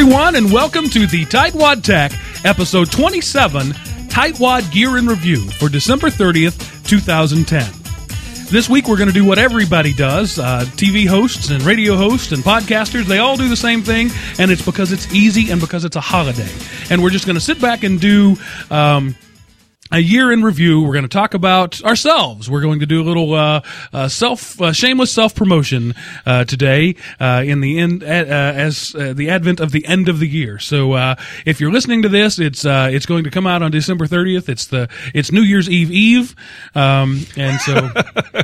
everyone, and welcome to the Tightwad Tech, episode 27, Tightwad Gear and Review for December 30th, 2010. This week, we're going to do what everybody does uh, TV hosts and radio hosts and podcasters. They all do the same thing, and it's because it's easy and because it's a holiday. And we're just going to sit back and do. Um, a year in review. We're going to talk about ourselves. We're going to do a little uh, uh, self uh, shameless self promotion uh, today uh, in the end uh, as the advent of the end of the year. So if you're listening to this, it's it's going to come out on December 30th. It's the it's New Year's Eve Eve, um, and so.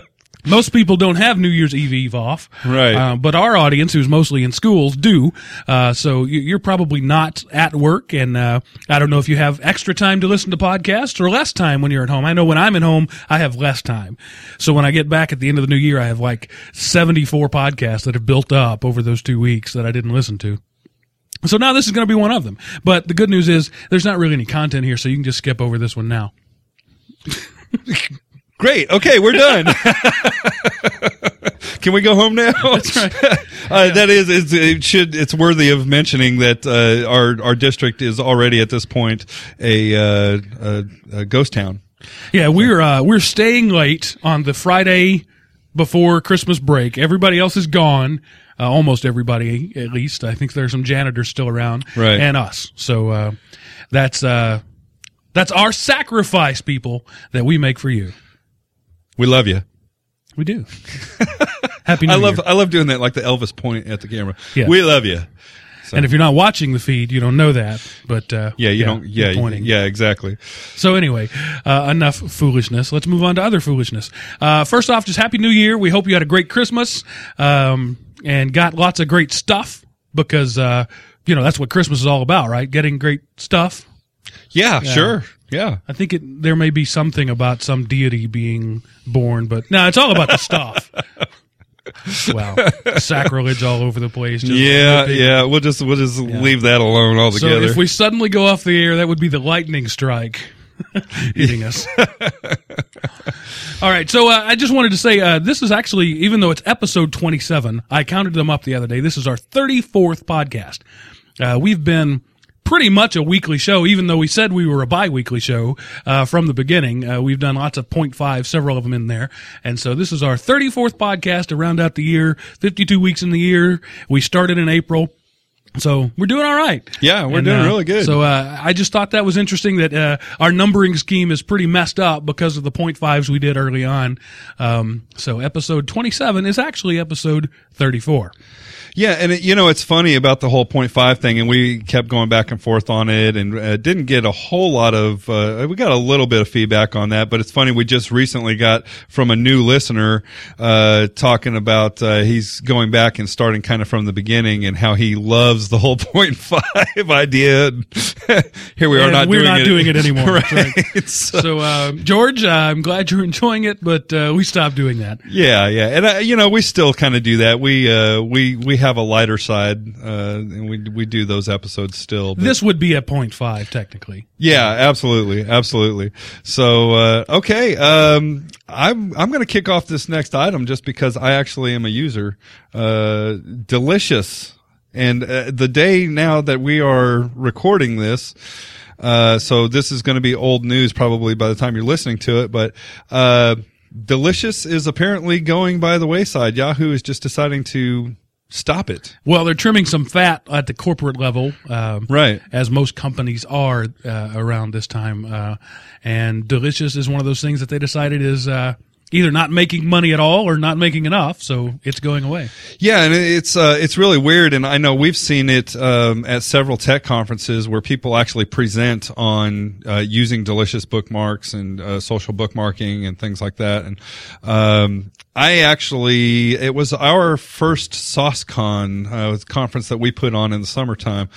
most people don't have New Year's Eve Eve off, right? Uh, but our audience, who's mostly in schools, do. Uh, so you're probably not at work, and uh, I don't know if you have extra time to listen to podcasts or less time when you're at home. I know when I'm at home, I have less time. So when I get back at the end of the new year, I have like 74 podcasts that have built up over those two weeks that I didn't listen to. So now this is going to be one of them. But the good news is there's not really any content here, so you can just skip over this one now. Great. Okay, we're done. Can we go home now? That's right. uh, That is, it's, it should. It's worthy of mentioning that uh, our our district is already at this point a, uh, a, a ghost town. Yeah, we're uh, we're staying late on the Friday before Christmas break. Everybody else is gone. Uh, almost everybody, at least. I think there's some janitors still around, Right. And us. So uh, that's uh, that's our sacrifice, people, that we make for you. We love you. We do. Happy New I love Year. I love doing that, like the Elvis point at the camera. Yeah. We love you. and if you're not watching the feed, you don't know that. But uh, Yeah, you don't. Yeah, pointing. yeah, exactly. So anyway, uh, enough foolishness. Let's move on to other foolishness. Uh, first off, just happy New Year. We hope you had a great Christmas um, and got lots of great stuff because uh, you know that's what Christmas is all about, right? Getting great stuff. Yeah, sure. Yeah. I think it, there may be something about some deity being born, but no, it's all about the stuff. wow, sacrilege all over the place. Just Yeah, big- yeah. We'll just we'll just leave that alone altogether. So if we suddenly go off the air, that would be the lightning strike hitting us. All right. So uh, I just wanted to say uh, this is actually, even though it's episode 27, I counted them up the other day. This is our 34th podcast. Uh, we've been pretty much a weekly show, even though we said we were a bi-weekly show uh, from the beginning. Uh, we've done lots of point five, several of them in there. And so this is our 34th podcast to round out the year, 52 weeks in the year. We started in April. So we're doing all right. Yeah, we're And, doing uh, really good. So uh, I just thought that was interesting that uh, our numbering scheme is pretty messed up because of the point fives we did early on. Um, so episode 27 is actually episode 34. Yeah, and it, you know it's funny about the whole point five thing, and we kept going back and forth on it, and uh, didn't get a whole lot of. Uh, we got a little bit of feedback on that, but it's funny. We just recently got from a new listener uh, talking about uh, he's going back and starting kind of from the beginning, and how he loves the whole point five idea. Here we are, And not we're doing not it. doing it anymore. Right? right. So- So uh, George, uh, I'm glad you're enjoying it, but uh, we stopped doing that. Yeah, yeah, and uh, you know we still kind of do that. We uh, we we have a lighter side, uh, and we we do those episodes still. but- This would be a point five technically. yeah, absolutely, absolutely. So uh, okay, um, I'm I'm going to kick off this next item just because I actually am a user. Uh, delicious, and uh, the day now that we are recording this. Uh, so this is going to be old news probably by the time you're listening to it, but, uh, Delicious is apparently going by the wayside. Yahoo is just deciding to stop it. Well, they're trimming some fat at the corporate level, um, Right. As most companies are uh, around this time, uh, and Delicious is one of those things that they decided is uh, either not making money at all or not making enough, so it's going away. Yeah, and it's uh, it's really weird, and I know we've seen it um, at several tech conferences where people actually present on uh, using delicious bookmarks and uh, social bookmarking and things like that. And um, I actually, it was our first SauceCon uh, conference that we put on in the summertime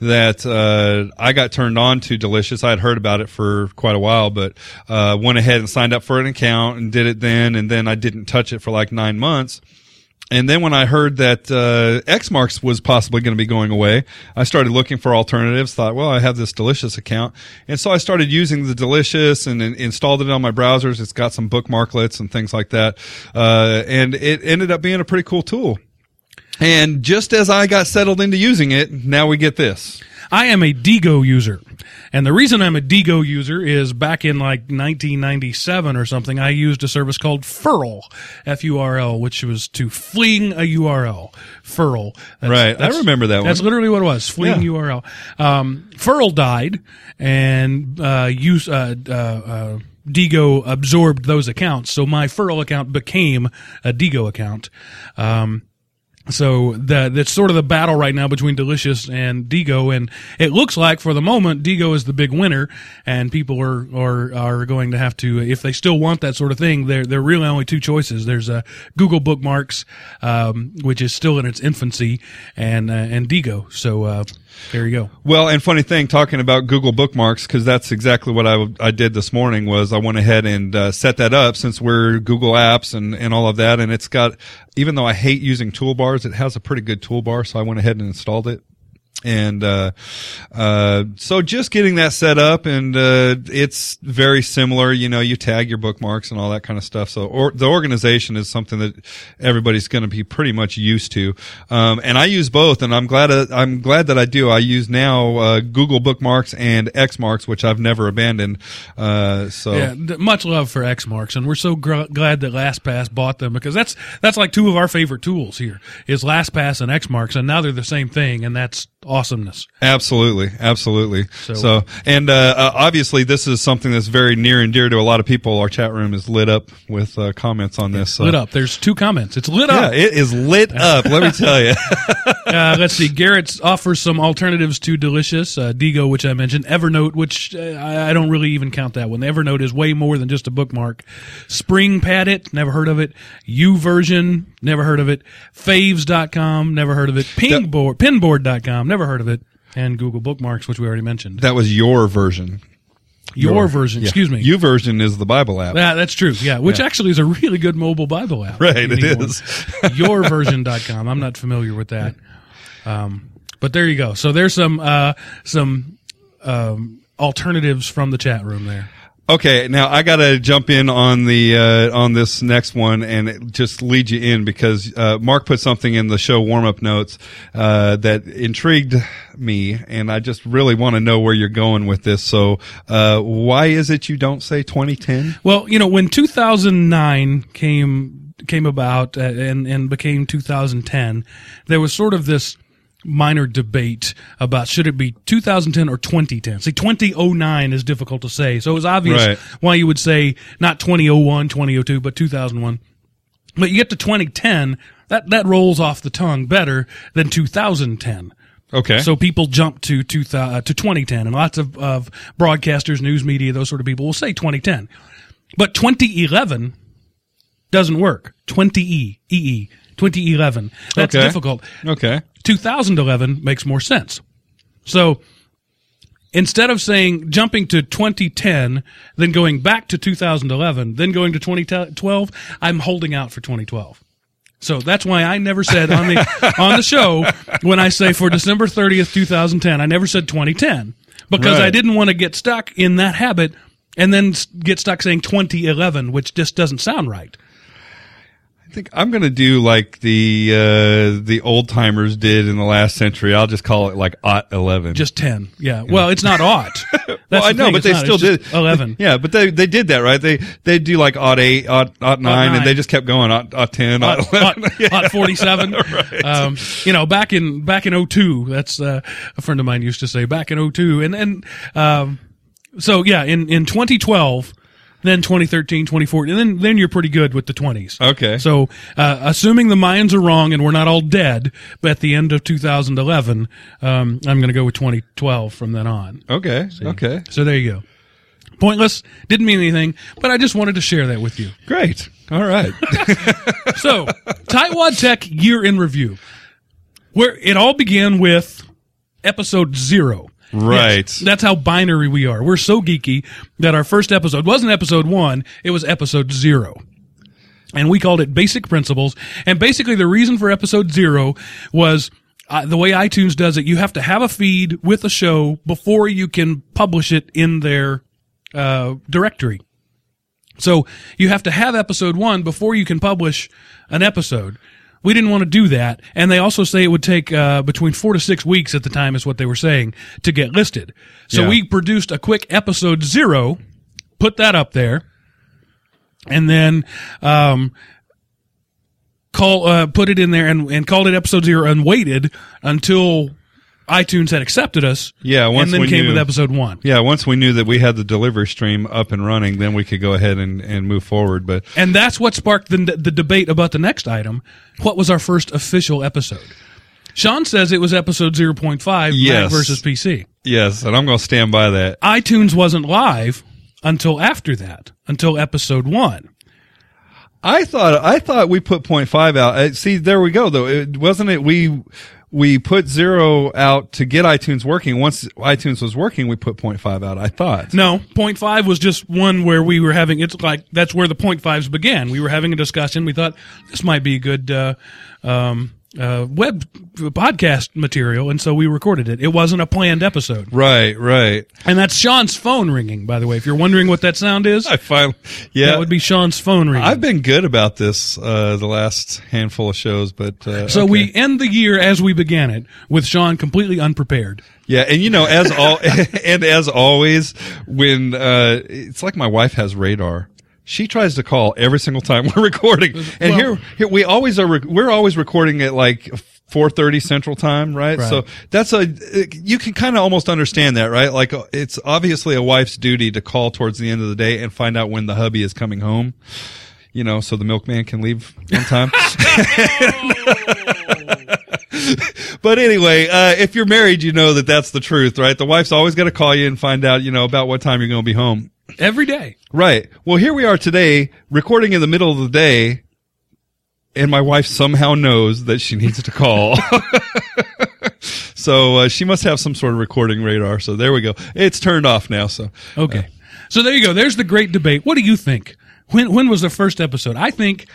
that uh, I got turned on to Delicious. I had heard about it for quite a while, but uh, went ahead and signed up for an account and did it then, and then I didn't touch it for like nine months. And then when I heard that uh, Xmarks was possibly going to be going away, I started looking for alternatives. Thought, well, I have this Delicious account, and so I started using the Delicious and, and installed it on my browsers. It's got some bookmarklets and things like that, uh, and it ended up being a pretty cool tool. And just as I got settled into using it, now we get this. I am a Diigo user. And the reason I'm a Diigo user is back in like 1997 or something, I used a service called Furl, F-U-R-L, which was to fling a URL. Furl. That's, Right. I remember that one. That's literally what it was. Fling Yeah. URL. Um, Furl died and, uh, use, uh, uh, uh, Diigo absorbed those accounts. So my Furl account became a Diigo account. Um, so that that's sort of the battle right now between Delicious and Diigo, and it looks like for the moment Diigo is the big winner, and people are are are going to have to if they still want that sort of thing. There there are really only two choices. There's uh, Google Bookmarks, um, which is still in its infancy, and uh, and Diigo. So uh, there you go. Well, and funny thing, talking about Google Bookmarks, because that's exactly what I, I did this morning. Was I went ahead and uh, set that up since we're Google Apps and and all of that, and it's got. Even though I hate using toolbars, it has a pretty good toolbar, so I went ahead and installed it. And uh, uh, so just getting that set up, and uh, it's very similar. You know, you tag your bookmarks and all that kind of stuff. So or, the organization is something that everybody's going to be pretty much used to. Um, and I use both, and I'm glad uh, I'm glad that I do. I use now uh, Google Bookmarks and Xmarks, which I've never abandoned. Uh, so Yeah, much love for Xmarks, and we're so gr- glad that LastPass bought them because that's that's like two of our favorite tools here is LastPass and Xmarks, and now they're the same thing, and that's awesomeness. Absolutely, absolutely. So- So, and uh, uh, obviously, this is something that's very near and dear to a lot of people. Our chat room is lit up with uh, comments on this. So. Lit up. There's two comments. It's lit Yeah, up. it is lit up. let me tell you. uh, let's see. Garrett offers some alternatives to Delicious, uh, Diigo, which I mentioned, Evernote, which uh, I, don't really even count that one. Evernote is way more than just a bookmark. Spring Padlet, never heard of it. YouVersion, never heard of it. Faves.com, never heard of it. Pingboard, pinboard.com, never heard of it. And Google Bookmarks, which we already mentioned. that was your version. Your, version, Yeah. excuse me. YouVersion is the Bible app. Yeah, that's true. Yeah, which actually is a really good mobile Bible app. Right, it need Yourversion.com. I'm not familiar with that. Um, but there you go. So there's some uh, some um, alternatives from the chat room there. Okay, now I got to jump in on the uh, on this next one and just lead you in because uh, Mark put something in the show warm up notes uh, that intrigued me, and I just really want to know where you're going with this. So, uh, why is it you don't say 2010? Well, you know, when 2009 came came about uh, and and became 2010, there was sort of this minor debate about should it be 2010 or 2010. See, 2009 is difficult to say, so it was obvious Right. why you would say not 2001, 2002, but 2001. But you get to 2010, that that rolls off the tongue better than 2010. Okay, So people jump to thou- uh, to 2010, and lots of, of broadcasters, news media, those sort of people will say 2010. But 2011 doesn't work. 20E, EE, 2011. That's Okay. difficult. okay, 2011 makes more sense. So instead of saying jumping to 2010, then going back to 2011, then going to 2012, I'm holding out for 2012. So that's why I never said on the on the show when I say for December 30th, 2010, I never said 2010 because I didn't want to get stuck in that habit and then get stuck saying 2011, which just doesn't sound right. I think I'm gonna do like the uh, the old timers did in the last century. I'll just call it like ot 11. Just 10. Yeah. Well, it's not ought. well, I know, thing, but it's they not. still did 11. Yeah, but they they did that right. They they do like odd eight, odd nine, nine. and they just kept going odd ten, odd, hot, 11. hot, hot 47 um, you know back in back in 02 that's uh, a friend of mine used to say back in 02 and and um, so yeah in in 2012 then 2013 2014 and then then you're pretty good with the 20s Okay. so uh, assuming the Mayans are wrong and we're not all dead but at the end of 2011 um, I'm going to go with 2012 from then on Okay. Okay. so there you go pointless didn't mean anything but I just wanted to share that with you Great. All right. So, Tightwad Tech year in review, where it all began with episode zero. Right. Yes, that's how binary we are. We're so geeky that our first episode wasn't episode one, it was episode zero. And we called it Basic Principles. And basically, the reason for episode zero was uh, the way iTunes does it. You have to have a feed with a show before you can publish it in their uh, directory. So you have to have episode one before you can publish an episode. We didn't want to do that. And they also say it would take uh, between four to six weeks at the time, is what they were saying, to get listed. So Yeah. we produced a quick episode zero, put that up there, and then um, call uh, put it in there and, and called it episode zero and waited until iTunes had accepted us. Yeah, once and then we came knew- with episode one. Yeah, once we knew that we had the delivery stream up and running, then we could go ahead and, and move forward. But And that's what sparked the, the debate about the next item. What was our first official episode? Sean says it was episode 0.5 Mac Yes. versus PC. yes, and I'm going to stand by that. iTunes wasn't live until after that, until episode one. I thought I thought we put point five out. Uh, see, there we go. Though it wasn't it we we put zero out to get iTunes working. Once iTunes was working, we put point five out. I thought. No, point five was just one where we were having, it's like, that's where the point fives began. We were having a discussion. We thought this might be a good, uh, um, uh, web podcast material. And so we recorded it. It wasn't a planned episode. Right, right. And that's Sean's phone ringing, by the way. If you're wondering what that sound is, I finally, yeah. that would be Sean's phone ringing. I've been good about this uh, the last handful of shows, but uh, so okay. we end the year as we began it with Sean completely unprepared. Yeah, and you know, as all and as always, when uh, it's like my wife has radar. She tries to call every single time we're recording, and Well- here, here we always are. Rec- we're always recording at like four thirty Central Time, right? Right. So that's a you can kind of almost understand that, right? Like it's obviously a wife's duty to call towards the end of the day and find out when the hubby is coming home. You know, so the milkman can leave on time. but anyway, uh, if you're married, you know that that's the truth, right? The wife's always got to call you and find out, you know, about what time you're going to be home. Every day. Right. Well, here we are today, recording in the middle of the day, and my wife somehow knows that she needs to call. so uh, she must have some sort of recording radar. So there we go. It's turned off now. So Okay. So there you go. There's the great debate. What do you think? When when was the first episode? I think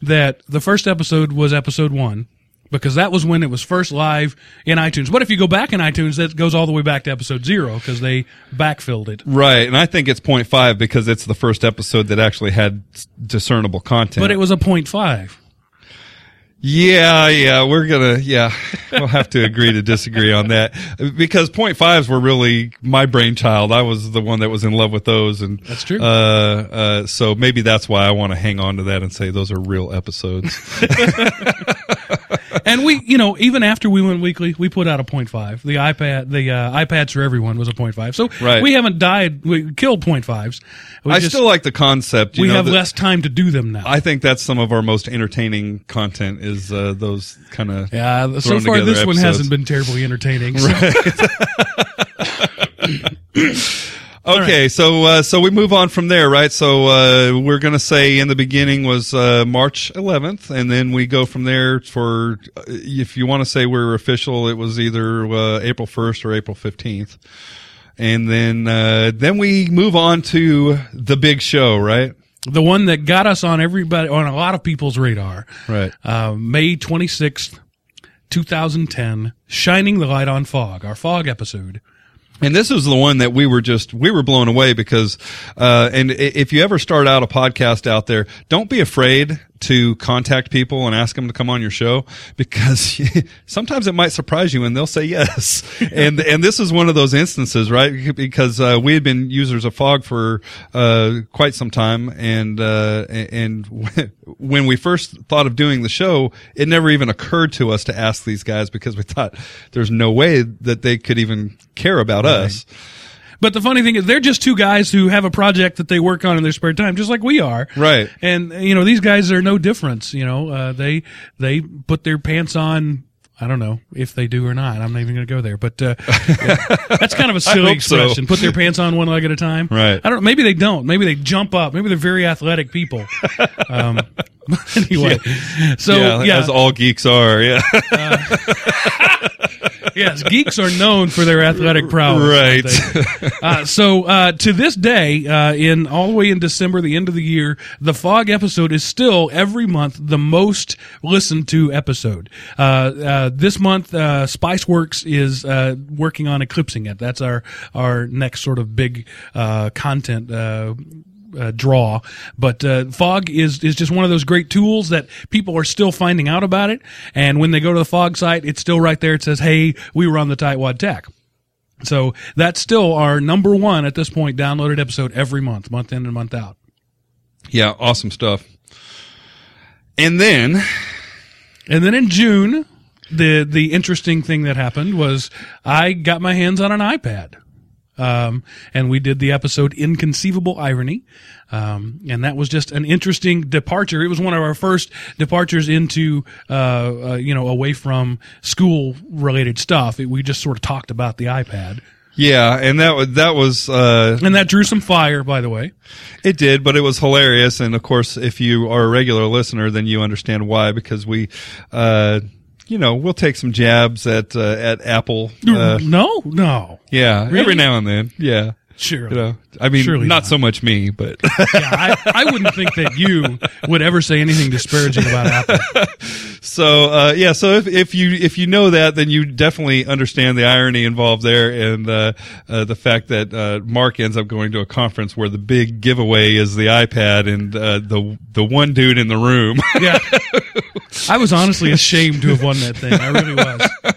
that the first episode was episode one because that was when it was first live in iTunes. But if you go back in iTunes, that goes all the way back to episode zero because they backfilled it. right, and I think it's 0.5 because it's the first episode that actually had discernible content. But it was a point five. Yeah, yeah, we're gonna, yeah, we'll have to agree to disagree on that because point fives were really my brainchild. I was the one that was in love with those, and That's true. Uh, uh, so maybe that's why I want to hang on to that and say those are real episodes. And we, you know, even after we went weekly, we put out a point five. The iPad, the uh, iPads for everyone was a point five. So Right. we haven't died. We killed point fives. We I just- still like the concept. You we know, have less time to do them now. I think that's some of our most entertaining content is uh, those kind of Yeah, so far this one hasn't been terribly entertaining. so- Okay, so uh, so we move on from there, right? So uh, we're going to say in the beginning was uh, March 11th, and then we go from there for uh, if you want to say we're official, it was either uh, April 1st or April 15th, and then uh, then we move on to the big show, right? the one that got us on everybody on a lot of people's radar. Right. Uh, May twenty sixth, two thousand ten, shining the light on fog, our fog episode. And this was the one that we were just we were blown away because, uh, and if you ever start out a podcast out there, don't be afraid to contact people and ask them to come on your show because sometimes it might surprise you and they'll say yes. and and this is one of those instances, right? Because uh, we had been users of Fog for uh, quite some time, and uh, and when we first thought of doing the show, it never even occurred to us to ask these guys because we thought there's no way that they could even care about us. But the funny thing is, they're just two guys who have a project that they work on in their spare time, just like we are. Right. And you know, these guys are no difference. You know, uh, they they put their pants on. I don't know if they do or not. I'm not even going to go there. But uh, yeah, that's kind of a silly hope so. Put their pants on one leg at a time. Right. I don't. Know. Maybe they don't. Maybe they jump up. Maybe they're very athletic people. Um, anyway, so yeah, yeah, as all geeks are. Yeah, yes, geeks are known for their athletic prowess. Right. uh, so uh, to this day, uh, in all the way in December, the end of the year, the Fog episode is still every month the most listened to episode. Uh, uh, this month, uh, SpiceWorks is uh, working on eclipsing it. That's our our next sort of big uh, content. Uh, draw. But uh, Fog is is just one of those great tools that people are still finding out about it. And when they go to the Fog site, it's still right there. It says, "Hey, we were on the Tightwad Tech." So that's still our number one at this point downloaded episode every month, month in and month out. Yeah, awesome stuff. And then And then in June, the the interesting thing that happened was I got my hands on an iPad. Um, and we did the episode Inconceivable Irony. Um, and that was just an interesting departure. It was one of our first departures into, uh, uh you know, away from school related stuff. It, we just sort of talked about the iPad. yeah, and that was that was uh, And that drew some fire, by the way. It did, but it was hilarious. And of course, if you are a regular listener, then you understand why, because we, uh, you know, we'll take some jabs at, uh, at Apple. Uh, no, no. yeah, every now and then. Yeah. Sure. You know, I mean, Surely not, not. so much me, but yeah, I, I wouldn't think that you would ever say anything disparaging about Apple. so, uh, yeah, so if, if you, if you know that, then you definitely understand the irony involved there and, uh, uh, the fact that, uh, Mark ends up going to a conference where the big giveaway is the iPad and, uh, the, the one dude in the room. Yeah. I was honestly ashamed to have won that thing. I really was.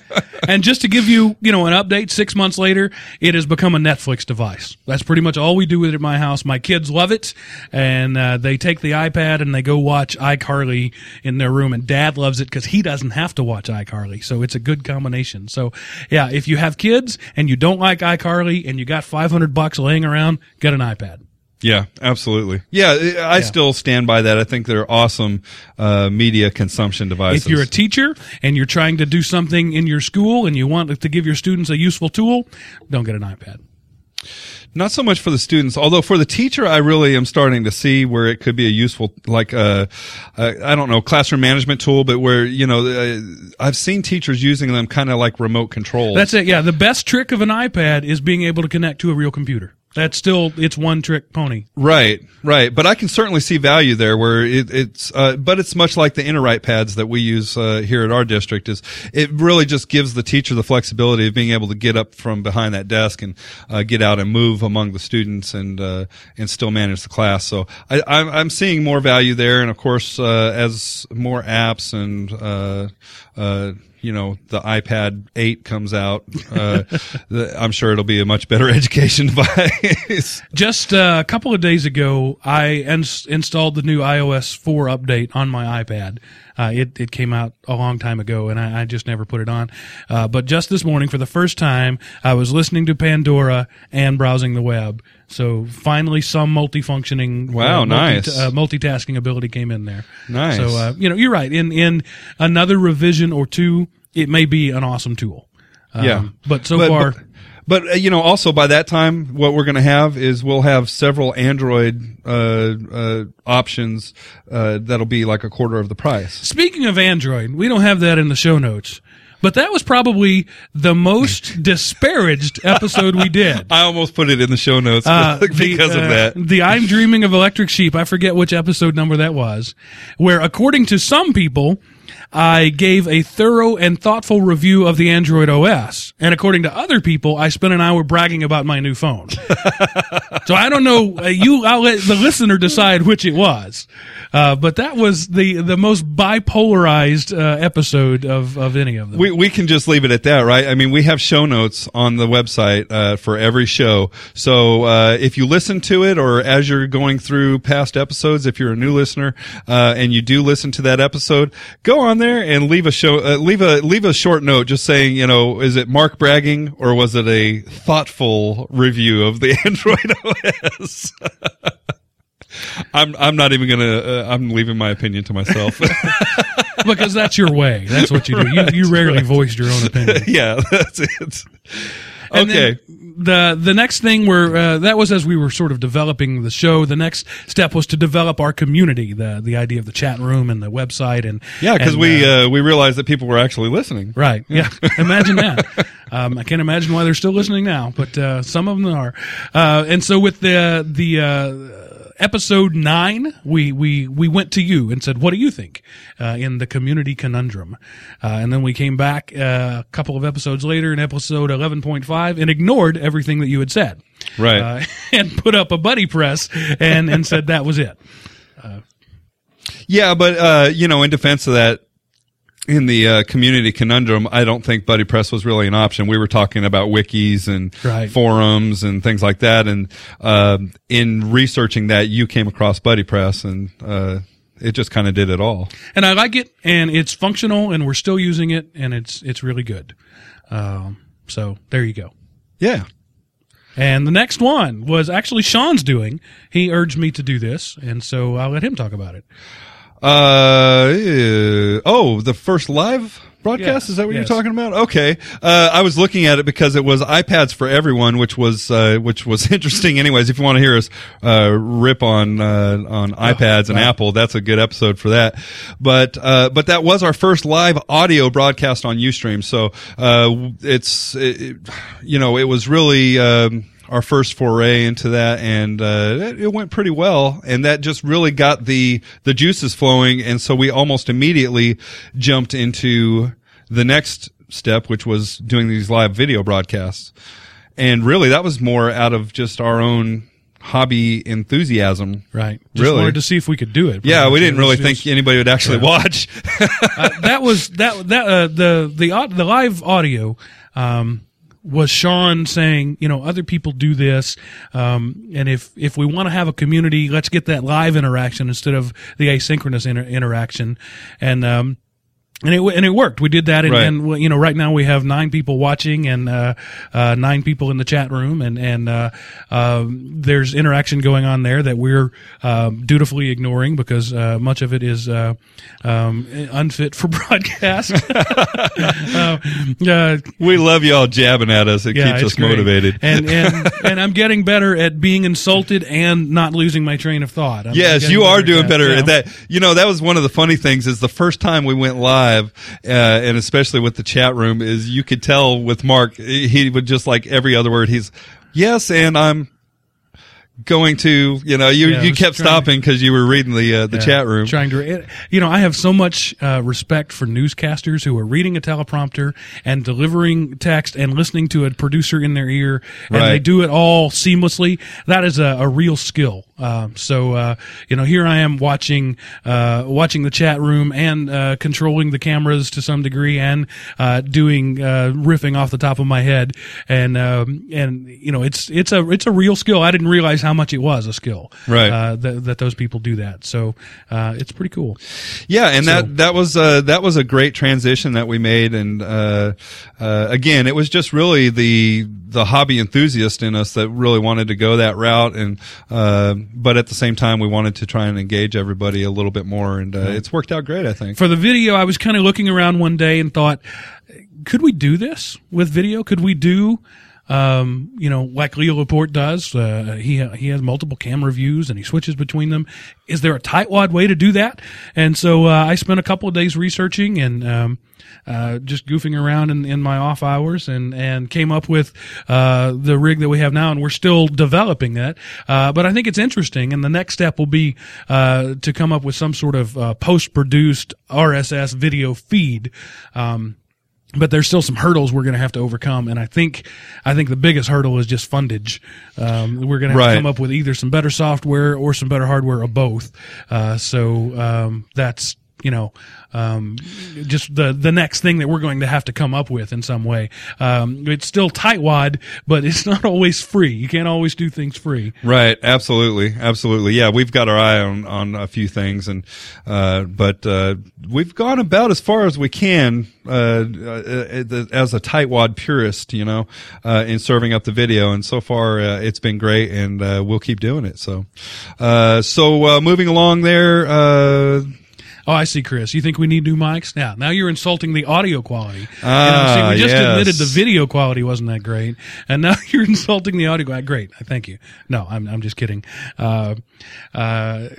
And just to give you, you know, an update, six months later, it has become a Netflix device. That's pretty much all we do with it at my house. My kids love it, and uh, they take the iPad and they go watch iCarly in their room. And Dad loves it because he doesn't have to watch iCarly, so it's a good combination. So, yeah, if you have kids and you don't like iCarly and you got five hundred bucks laying around, get an iPad. Yeah, absolutely. Yeah, I still stand by that. I think they're awesome uh, media consumption devices. If you're a teacher and you're trying to do something in your school and you want to give your students a useful tool, don't get an iPad. Not so much for the students, although for the teacher, I really am starting to see where it could be a useful, like uh, I don't know, classroom management tool, but where you know uh, I've seen teachers using them kind of like remote controls. That's it. Yeah, the best trick of an iPad is being able to connect to a real computer. That's still it's one trick pony. Right, right. But I can certainly see value there where it, it's, uh, but it's much like the InterWrite pads that we use, uh, here at our district is it really just gives the teacher the flexibility of being able to get up from behind that desk and, uh, get out and move among the students and, uh, and still manage the class. So I, I'm, I'm seeing more value there. And of course, uh, as more apps and, uh, you know, the iPad 8 comes out, uh, the, I'm sure it'll be a much better education device. Just uh, a couple of days ago, I ins- installed the new iOS 4 update on my iPad. Uh, it, it came out a long time ago, and I, I just never put it on. Uh, but just this morning, for the first time, I was listening to Pandora and browsing the web. So finally, some multifunctioning, Wow, uh, multi- nice. uh, multitasking ability came in there. Nice. So uh, you know, you're right. In in another revision or two, it may be an awesome tool. Um, Yeah. but so but, far. but, but, uh, you know, also by that time, what we're going to have is we'll have several Android uh, uh, options uh, that'll be like a quarter of the price. Speaking of Android, we don't have that in the show notes, but that was probably the most disparaged episode we did. I almost put it in the show notes Uh, because the, of uh, that. The I'm Dreaming of Electric Sheep, I forget which episode number that was, where according to some people, I gave a thorough and thoughtful review of the Android OS. And according to other people, I spent an hour bragging about my new phone. so I don't know, uh, you, I'll let the listener decide which it was. Uh, but that was the, the most bipolarized, uh, episode of, of any of them. We we can just leave it at that, right? I mean, we have show notes on the website uh, for every show. So uh, if you listen to it, or as you're going through past episodes, if you're a new listener uh, and you do listen to that episode, go on there and leave a show, uh, leave a leave a short note, just saying, you know, is it Mark bragging or was it a thoughtful review of the Android OS? I'm I'm not even gonna. Uh, I'm leaving my opinion to myself. because that's your way. That's what you do. You, you rarely voiced your own opinion. yeah, that's it. And Okay. then the the next thing were uh, that was as we were sort of developing the show. The next step was to develop our community. The the idea of the chat room and the website and Yeah, because we uh, uh, we realized that people were actually listening. Right. Yeah. imagine that. Um, I can't imagine why they're still listening now, but uh, some of them are. Uh, and so with the the uh, episode nine, we, we, we went to you and said, what do you think? Uh, in the community conundrum. Uh, and then we came back uh, a couple of episodes later in episode 11.5 and ignored everything that you had said. Right. Uh, and put up a BuddyPress and, and said that was it. Yeah, but uh, you know, in defense of that, in the uh, community conundrum, I don't think BuddyPress was really an option. We were talking about wikis and Right. forums and things like that, and uh, in researching that, you came across BuddyPress, and uh, it just kind of did it all. and I like it, and it's functional, and we're still using it, and it's it's really good. Um, so there you go. Yeah. And the next one was actually Sean's doing. He urged me to do this, and so I'll let him talk about it. Uh, uh, oh, the first live broadcast Yeah, is that what yes. you're talking about? Okay. Uh, I was looking at it because it was iPads for everyone, which was uh, which was interesting. Anyways, if you want to hear us uh, rip on uh, on iPads and right. Apple, that's a good episode for that. But uh, but that was our first live audio broadcast on UStream. So uh, it's it, it- you know it was really. Um, our first foray into that, and uh, it, it went pretty well. And that just really got the the juices flowing, and so we almost immediately jumped into the next step, which was doing these live video broadcasts. And really, that was more out of just our own hobby enthusiasm. Right. Just Really? wanted to see if we could do it. Yeah, we didn't really just- think anybody would actually watch. uh, that was that that uh, the the the live audio um, was Sean saying, you know, other people do this, um, and if if we want to have a community, let's get that live interaction instead of the asynchronous inter- interaction, and. Um, and it and it worked. We did that, and, Right. and you know, right now we have nine people watching and uh, uh, nine people in the chat room, and and uh, um, there's interaction going on there that we're um, dutifully ignoring because uh, much of it is uh, um, unfit for broadcast. uh, uh, we love y'all jabbing at us. It yeah, keeps us great. motivated. and and and I'm getting better at being insulted and not losing my train of thought. I'm Yes, you are at doing better yeah. at that. You know, that was one of the funny things is the first time we went live, uh, and especially with the chat room, is you could tell with Mark, he would just like every other word, he's, yes, and I'm going to, you know, you, Yeah, you kept stopping because you were reading the, uh, the Yeah, chat room. Trying to, you know, I have so much uh, respect for newscasters who are reading a teleprompter and delivering text and listening to a producer in their ear, and Right. they do it all seamlessly. That is a, a real skill. Um, so, uh, you know, here I am watching uh, watching the chat room and uh, controlling the cameras to some degree, and uh, doing uh, riffing off the top of my head, and um, and you know, it's it's a it's a real skill. I didn't realize how much it was a skill. Right. Uh, that, that those people do that. So uh, it's pretty cool. Yeah, and So- that that was uh, that was a great transition that we made, and uh, uh, again, it was just really the the hobby enthusiast in us that really wanted to go that route, and uh, but at the same time, we wanted to try and engage everybody a little bit more, and uh, it's worked out great, I think. For the video, I was kind of looking around one day and thought, could we do this with video? Could we do, um, you know, like Leo Laporte does? Uh, he he has multiple camera views and he switches between them. Is there a tightwad way to do that? And so uh, I spent a couple of days researching and. Um, uh, just goofing around in, in my off hours and, and came up with uh, the rig that we have now, and we're still developing that. Uh, but I think it's interesting, and the next step will be uh, to come up with some sort of post produced RSS video feed. Um, but there's still some hurdles we're going to have to overcome, and I think I think the biggest hurdle is just fundage. Um, we're going to have Right. to come up with either some better software or some better hardware or both. Uh, so um, that's you know um, just the the next thing that we're going to have to come up with in some way. Um, it's still tightwad, but it's not always free. You can't always do things free. Right, absolutely, absolutely. Yeah, we've got our eye on on a few things, and uh, but uh, we've gone about as far as we can uh, uh, as a tightwad purist, you know, uh, in serving up the video. And so far, uh, it's been great, and uh, we'll keep doing it. So, uh, so uh, moving along there. Uh, Oh, I see, Chris. You think we need new mics? Now, now you're insulting the audio quality. Ah, you know, see, we just yes. admitted the video quality wasn't that great, and now you're insulting the audio. quality. Great, thank you. No, I'm I'm just kidding. Uh, uh,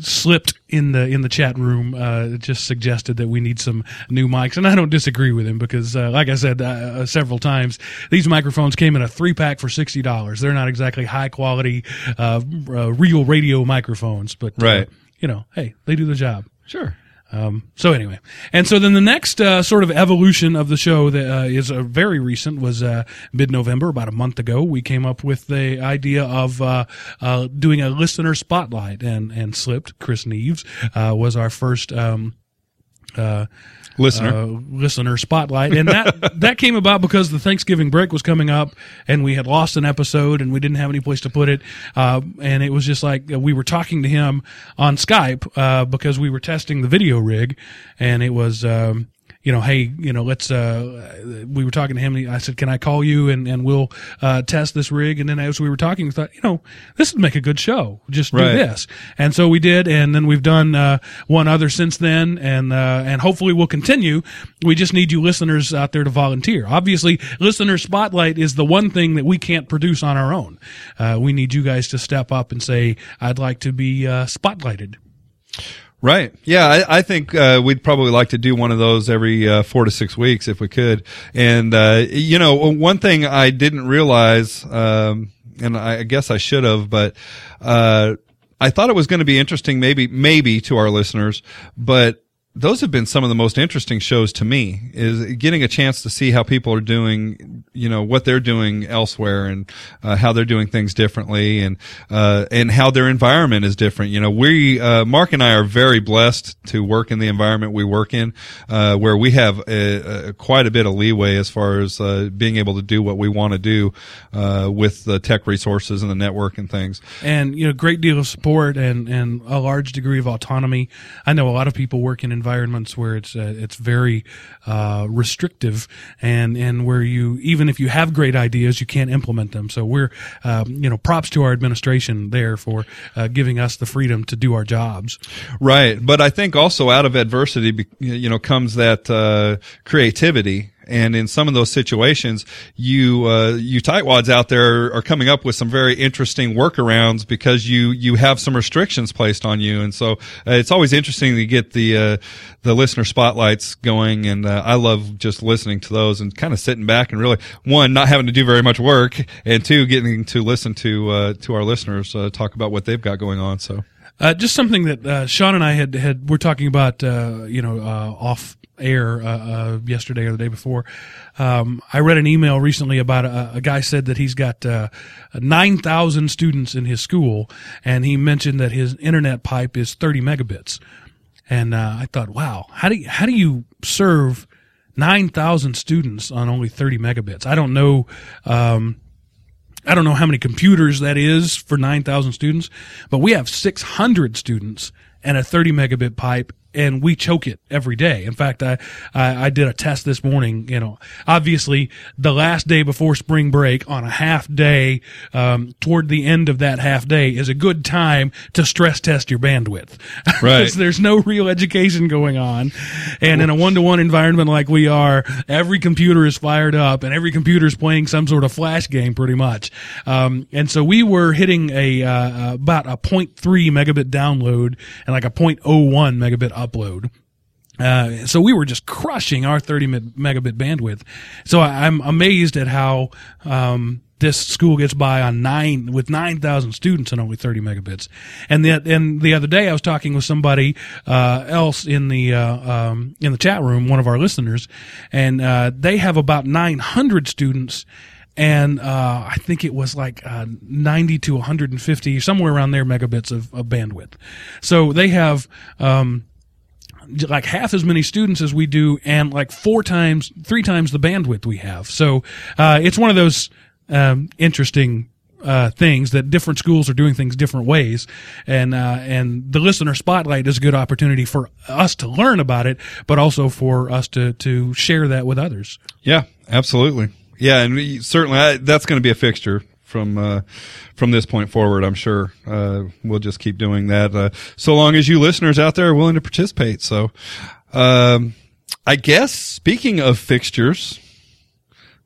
slipped in the in the chat room. Uh, just suggested that we need some new mics, and I don't disagree with him because, uh, like I said uh, several times, these microphones came in a three pack for sixty dollars. They're not exactly high quality, uh, uh, real radio microphones, but uh, Right. you know, hey, they do the job. Sure. Um, so anyway, and so then the next uh, sort of evolution of the show that uh, is uh, very recent was uh, mid-November, about a month ago. We came up with the idea of uh, uh, doing a listener spotlight, and and slipped. Chris Neves uh, was our first. Um, uh, Listener. uh, listener spotlight, and that that came about because the Thanksgiving break was coming up, and we had lost an episode, and we didn't have any place to put it, uh, and it was just like uh, we were talking to him on Skype uh, because we were testing the video rig, and it was. Um, you know, hey, you know, let's, uh, we were talking to him. And I said, can I call you and, and we'll, uh, test this rig? And then as we were talking, we thought, you know, this would make a good show. Just do this. And so we did. And then we've done, uh, one other since then. And, uh, and hopefully we'll continue. We just need you listeners out there to volunteer. Obviously, listener spotlight is the one thing that we can't produce on our own. Uh, we need you guys to step up and say, I'd like to be, uh, spotlighted. Right. Yeah, I, I think uh, we'd probably like to do one of those every uh, four to six weeks if we could. And uh, you know, one thing I didn't realize, um, and I guess I should have, but uh, I thought it was going to be interesting, maybe maybe to our listeners, but those have been some of the most interesting shows to me is getting a chance to see how people are doing you know what they're doing elsewhere and uh, how they're doing things differently and uh, and how their environment is different. You know we uh, mark and i are very blessed to work in the environment we work in uh, where we have a, a, quite a bit of leeway as far as uh, being able to do what we want to do uh, with the tech resources and the network and things. And you know great deal of support and and a large degree of autonomy. I know a lot of people work in environments where it's uh, it's very uh, restrictive and and where you even if you have great ideas you can't implement them. So we're um, you know props to our administration there for uh, giving us the freedom to do our jobs. Right, but I think also out of adversity, you know, comes that uh, creativity. And in some of those situations, you uh, you tightwads out there are coming up with some very interesting workarounds because you you have some restrictions placed on you, and so uh, it's always interesting to get the uh, the listener spotlights going. And uh, I love just listening to those and kind of sitting back and really one not having to do very much work, and two getting to listen to uh, to our listeners uh, talk about what they've got going on. So. Uh, just something that uh, Sean and I had had we're talking about, uh, you know, uh, off air uh, uh, yesterday or the day before. Um, I read an email recently about a, a guy said that he's got uh, nine thousand students in his school, and he mentioned that his internet pipe is thirty megabits. And uh, I thought, wow, how do you, how do you serve nine thousand students on only thirty megabits? I don't know. Um, I don't know how many computers that is for 9,000 students, but we have 600 students and a 30 megabit pipe and we choke it every day. In fact, I, I, I did a test this morning, you know, obviously the last day before spring break on a half day, um, toward the end of that half day is a good time to stress test your bandwidth. Right. there's no real education going on. And in a one to one environment like we are, every computer is fired up and every computer is playing some sort of flash game pretty much. Um, and so we were hitting a, uh, about a 0.3 megabit download and like a 0.01 megabit upload. Uh, so we were just crushing our 30 megabit bandwidth. So I, I'm amazed at how, um, this school gets by on nine with 9,000 students and only 30 megabits. And the, and the other day I was talking with somebody, uh, else in the, uh, um, in the chat room, one of our listeners, and, uh, they have about 900 students and uh, I think it was like uh, 90 to 150, somewhere around there, megabits of, of bandwidth. So they have um, like half as many students as we do, and like four times, three times the bandwidth we have. So uh, it's one of those um, interesting. Uh, things that different schools are doing things different ways, and uh, and the listener spotlight is a good opportunity for us to learn about it, but also for us to to share that with others. Yeah, absolutely. Yeah, and we, certainly I, that's going to be a fixture from uh, from this point forward. I'm sure uh, we'll just keep doing that uh, so long as you listeners out there are willing to participate. So, um, I guess speaking of fixtures,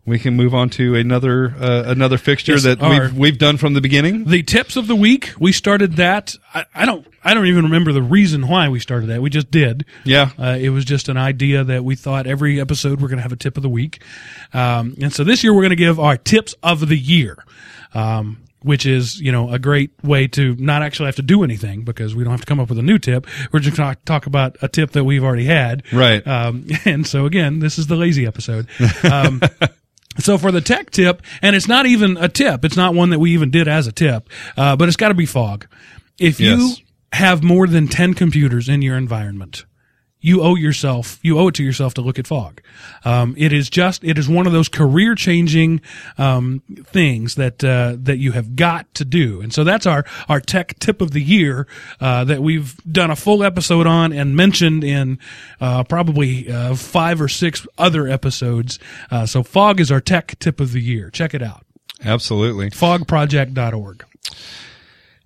we can move on to another uh, another fixture Yes, that our- we've we've done from the beginning. The tips of the week. We started that. I, I don't. I don't even remember the reason why we started that. We just did. Yeah. Uh, it was just an idea that we thought every episode we're going to have a tip of the week, um, and so this year we're going to give our tips of the year. Um, which is, you know, a great way to not actually have to do anything because we don't have to come up with a new tip. We're just going to talk about a tip that we've already had. Right. Um, and so again, this is the lazy episode. Um, so for the tech tip, and it's not even a tip, it's not one that we even did as a tip, uh, but it's got to be fog. If you have more than 10 computers in your environment, you owe yourself, you owe it to yourself to look at fog. Um, it is just, it is one of those career changing, um, things that, uh, that you have got to do. And so that's our, our tech tip of the year, uh, that we've done a full episode on and mentioned in, uh, probably, uh, five or six other episodes. Uh, so fog is our tech tip of the year. Check it out. Absolutely. Fogproject.org.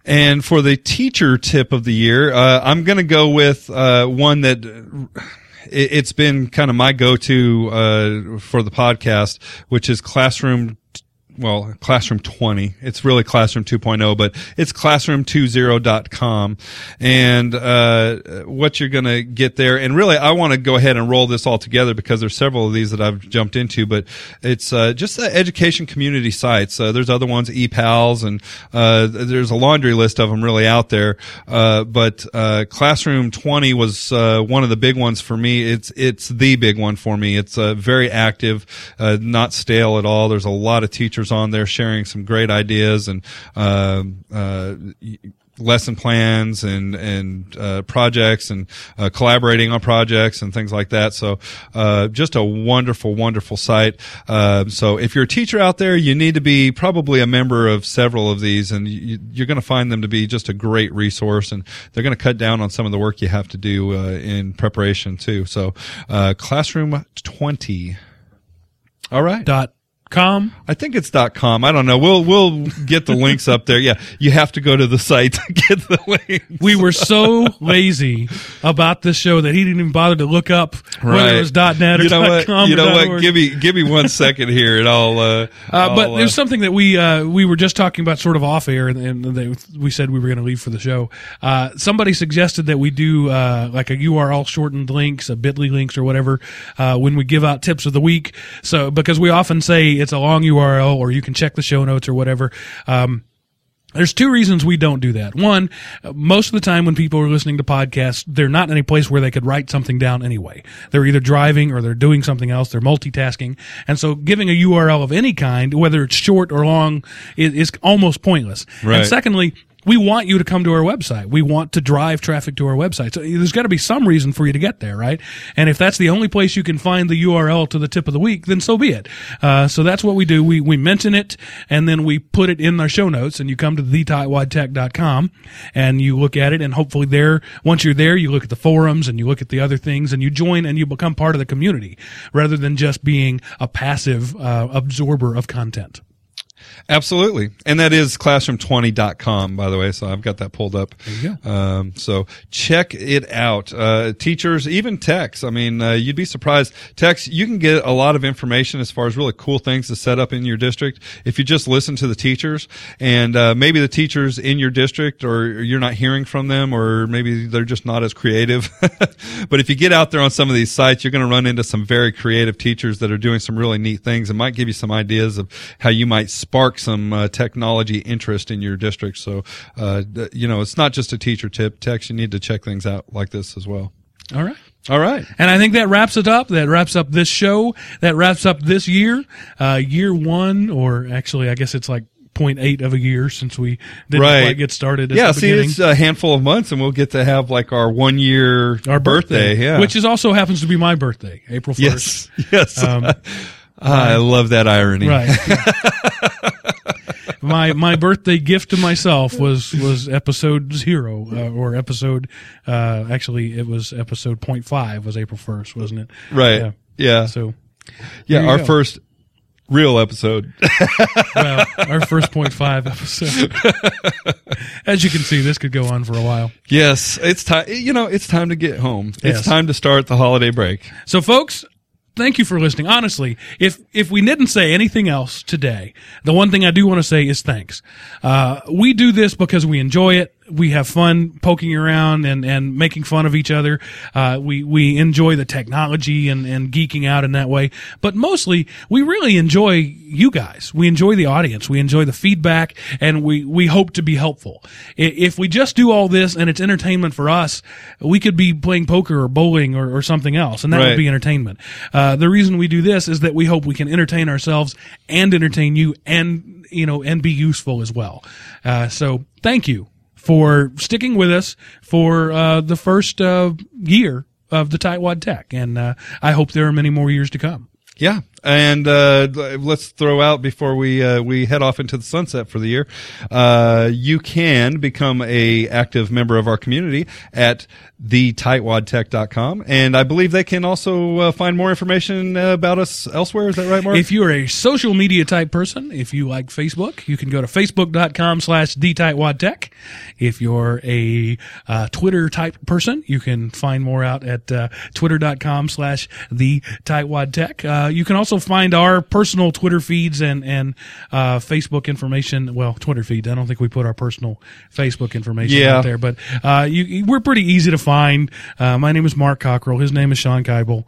And for the teacher tip of the year, uh, I'm going to go with uh, one that it, it's been kind of my go-to uh, for the podcast, which is Classroom. Well, Classroom 20. It's really Classroom 2.0, but it's classroom20.com. And, uh, what you're going to get there. And really, I want to go ahead and roll this all together because there's several of these that I've jumped into, but it's, uh, just education community sites. Uh, there's other ones, ePals, and, uh, there's a laundry list of them really out there. Uh, but, Classroom 20 was, one of the big ones for me. It's, it's the big one for me. It's, very active, not stale at all. There's a lot of teachers on there sharing some great ideas and, um, uh, lesson plans and and uh, projects and uh, collaborating on projects and things like that. So uh, just a wonderful, wonderful site. Uh, so if you're a teacher out there, you need to be probably a member of several of these, and you, you're going to find them to be just a great resource. And they're going to cut down on some of the work you have to do uh, in preparation too. So uh, Classroom 20. All right. Dot com. I think it's dot com. I don't know. We'll we'll get the links up there. Yeah, you have to go to the site to get the links. We were so lazy about this show that he didn't even bother to look up whether it was dot .net or you know what? .com You know what? .org. Give me give me one second here, and I'll. Uh, Uh, but I'll, there's uh, something that we uh, we were just talking about sort of off air, and, and they, we said we were going to leave for the show. Uh, somebody suggested that we do uh, like a URL shortened links, a Bitly links or whatever, uh, when we give out tips of the week. So because we often say it's a long URL, or you can check the show notes or whatever. Um, there's two reasons we don't do that. One, most of the time when people are listening to podcasts, they're not in a place where they could write something down anyway. They're either driving or they're doing something else. They're multitasking. And so giving a URL of any kind, whether it's short or long, is, is almost pointless. Right. And secondly, we want you to come to our website. We want to drive traffic to our website. So there's got to be some reason for you to get there, right? And if that's the only place you can find the URL to the tip of the week, then so be it. Uh, so that's what we do. We, we mention it and then we put it in our show notes and you come to thetightwadtech.com and you look at it and hopefully there, once you're there, you look at the forums and you look at the other things and you join and you become part of the community rather than just being a passive, uh, absorber of content. Absolutely. And that is classroom20.com, by the way. So I've got that pulled up. Um, so check it out. Uh, teachers, even techs. I mean, uh, you'd be surprised. Techs, you can get a lot of information as far as really cool things to set up in your district if you just listen to the teachers and, uh, maybe the teachers in your district or you're not hearing from them or maybe they're just not as creative. but if you get out there on some of these sites, you're going to run into some very creative teachers that are doing some really neat things and might give you some ideas of how you might spark some uh, technology interest in your district. So, uh, you know, it's not just a teacher tip. Techs, you need to check things out like this as well. All right. All right. And I think that wraps it up. That wraps up this show. That wraps up this year. Uh, year one, or actually, I guess it's like 0.8 of a year since we didn't Right. quite get started at yeah, the see, beginning. it's a handful of months and we'll get to have like our one year Our birthday, Yeah. which is also happens to be my birthday, April 1st. yes. Yes. Um, I love that irony. Right. my my birthday gift to myself was was episode zero uh, or episode uh, actually it was episode point five was April first, wasn't it? Right. Yeah. Yeah. So Yeah, our go. first real episode. well, our first point five episode. As you can see, this could go on for a while. yes, it's time. You know, it's time to get home. Yes. It's time to start the holiday break. So, folks, thank you for listening. Honestly, if if we didn't say anything else today, the one thing I do want to say is thanks. Uh, we do this because we enjoy it. We have fun poking around and, and making fun of each other. Uh, we we enjoy the technology and, and geeking out in that way. But mostly, we really enjoy you guys. We enjoy the audience. We enjoy the feedback, and we we hope to be helpful. If we just do all this and it's entertainment for us, we could be playing poker or bowling or, or something else, and that would be entertainment. Uh, the reason we do this is that we hope we can entertain ourselves and entertain you, and you know, and be useful as well. Uh, so thank you for sticking with us for uh, the first uh, year of the Tightwad Tech, and uh, I hope there are many more years to come. Yeah, and uh, let's throw out before we uh, we head off into the sunset for the year. Uh, you can become a active member of our community at thetightwadtech.com, and I believe they can also uh, find more information about us elsewhere. Is that right, Mark? If you're a social media type person, if you like Facebook, you can go to facebook.com slash thetightwadtech. If you're a uh, Twitter type person, you can find more out at uh, twitter.com slash thetightwadtech. Uh, you can also find our personal Twitter feeds and, and uh, Facebook information. Well, Twitter feed. I don't think we put our personal Facebook information Yeah. out there, but uh, you, we're pretty easy to find. Uh, my name is Mark Cockrell. His name is Sean Keibel.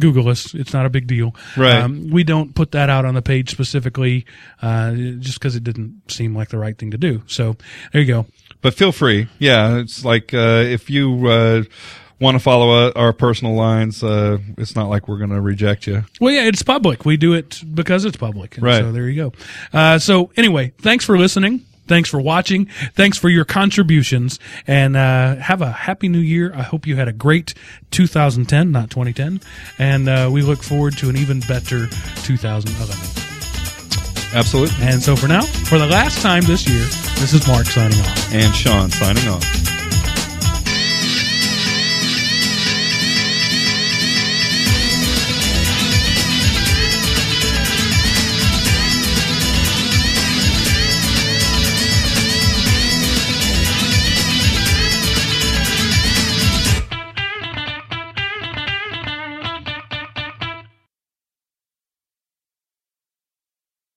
Google us. It's not a big deal. Right. Um, we don't put that out on the page specifically, uh, just because it didn't seem like the right thing to do. So there you go. but feel free. Yeah, it's like uh, if you uh, want to follow uh, our personal lines, uh, it's not like we're going to reject you. Well, yeah, it's public. We do it because it's public. And Right. So there you go. Uh, so anyway, thanks for listening. Thanks for watching. Thanks for your contributions and, uh, have a happy new year. I hope you had a great 2010, not 2010. And, uh, we look forward to an even better 2011. Absolutely. And so for now, for the last time this year, this is Mark signing off. And Sean signing off.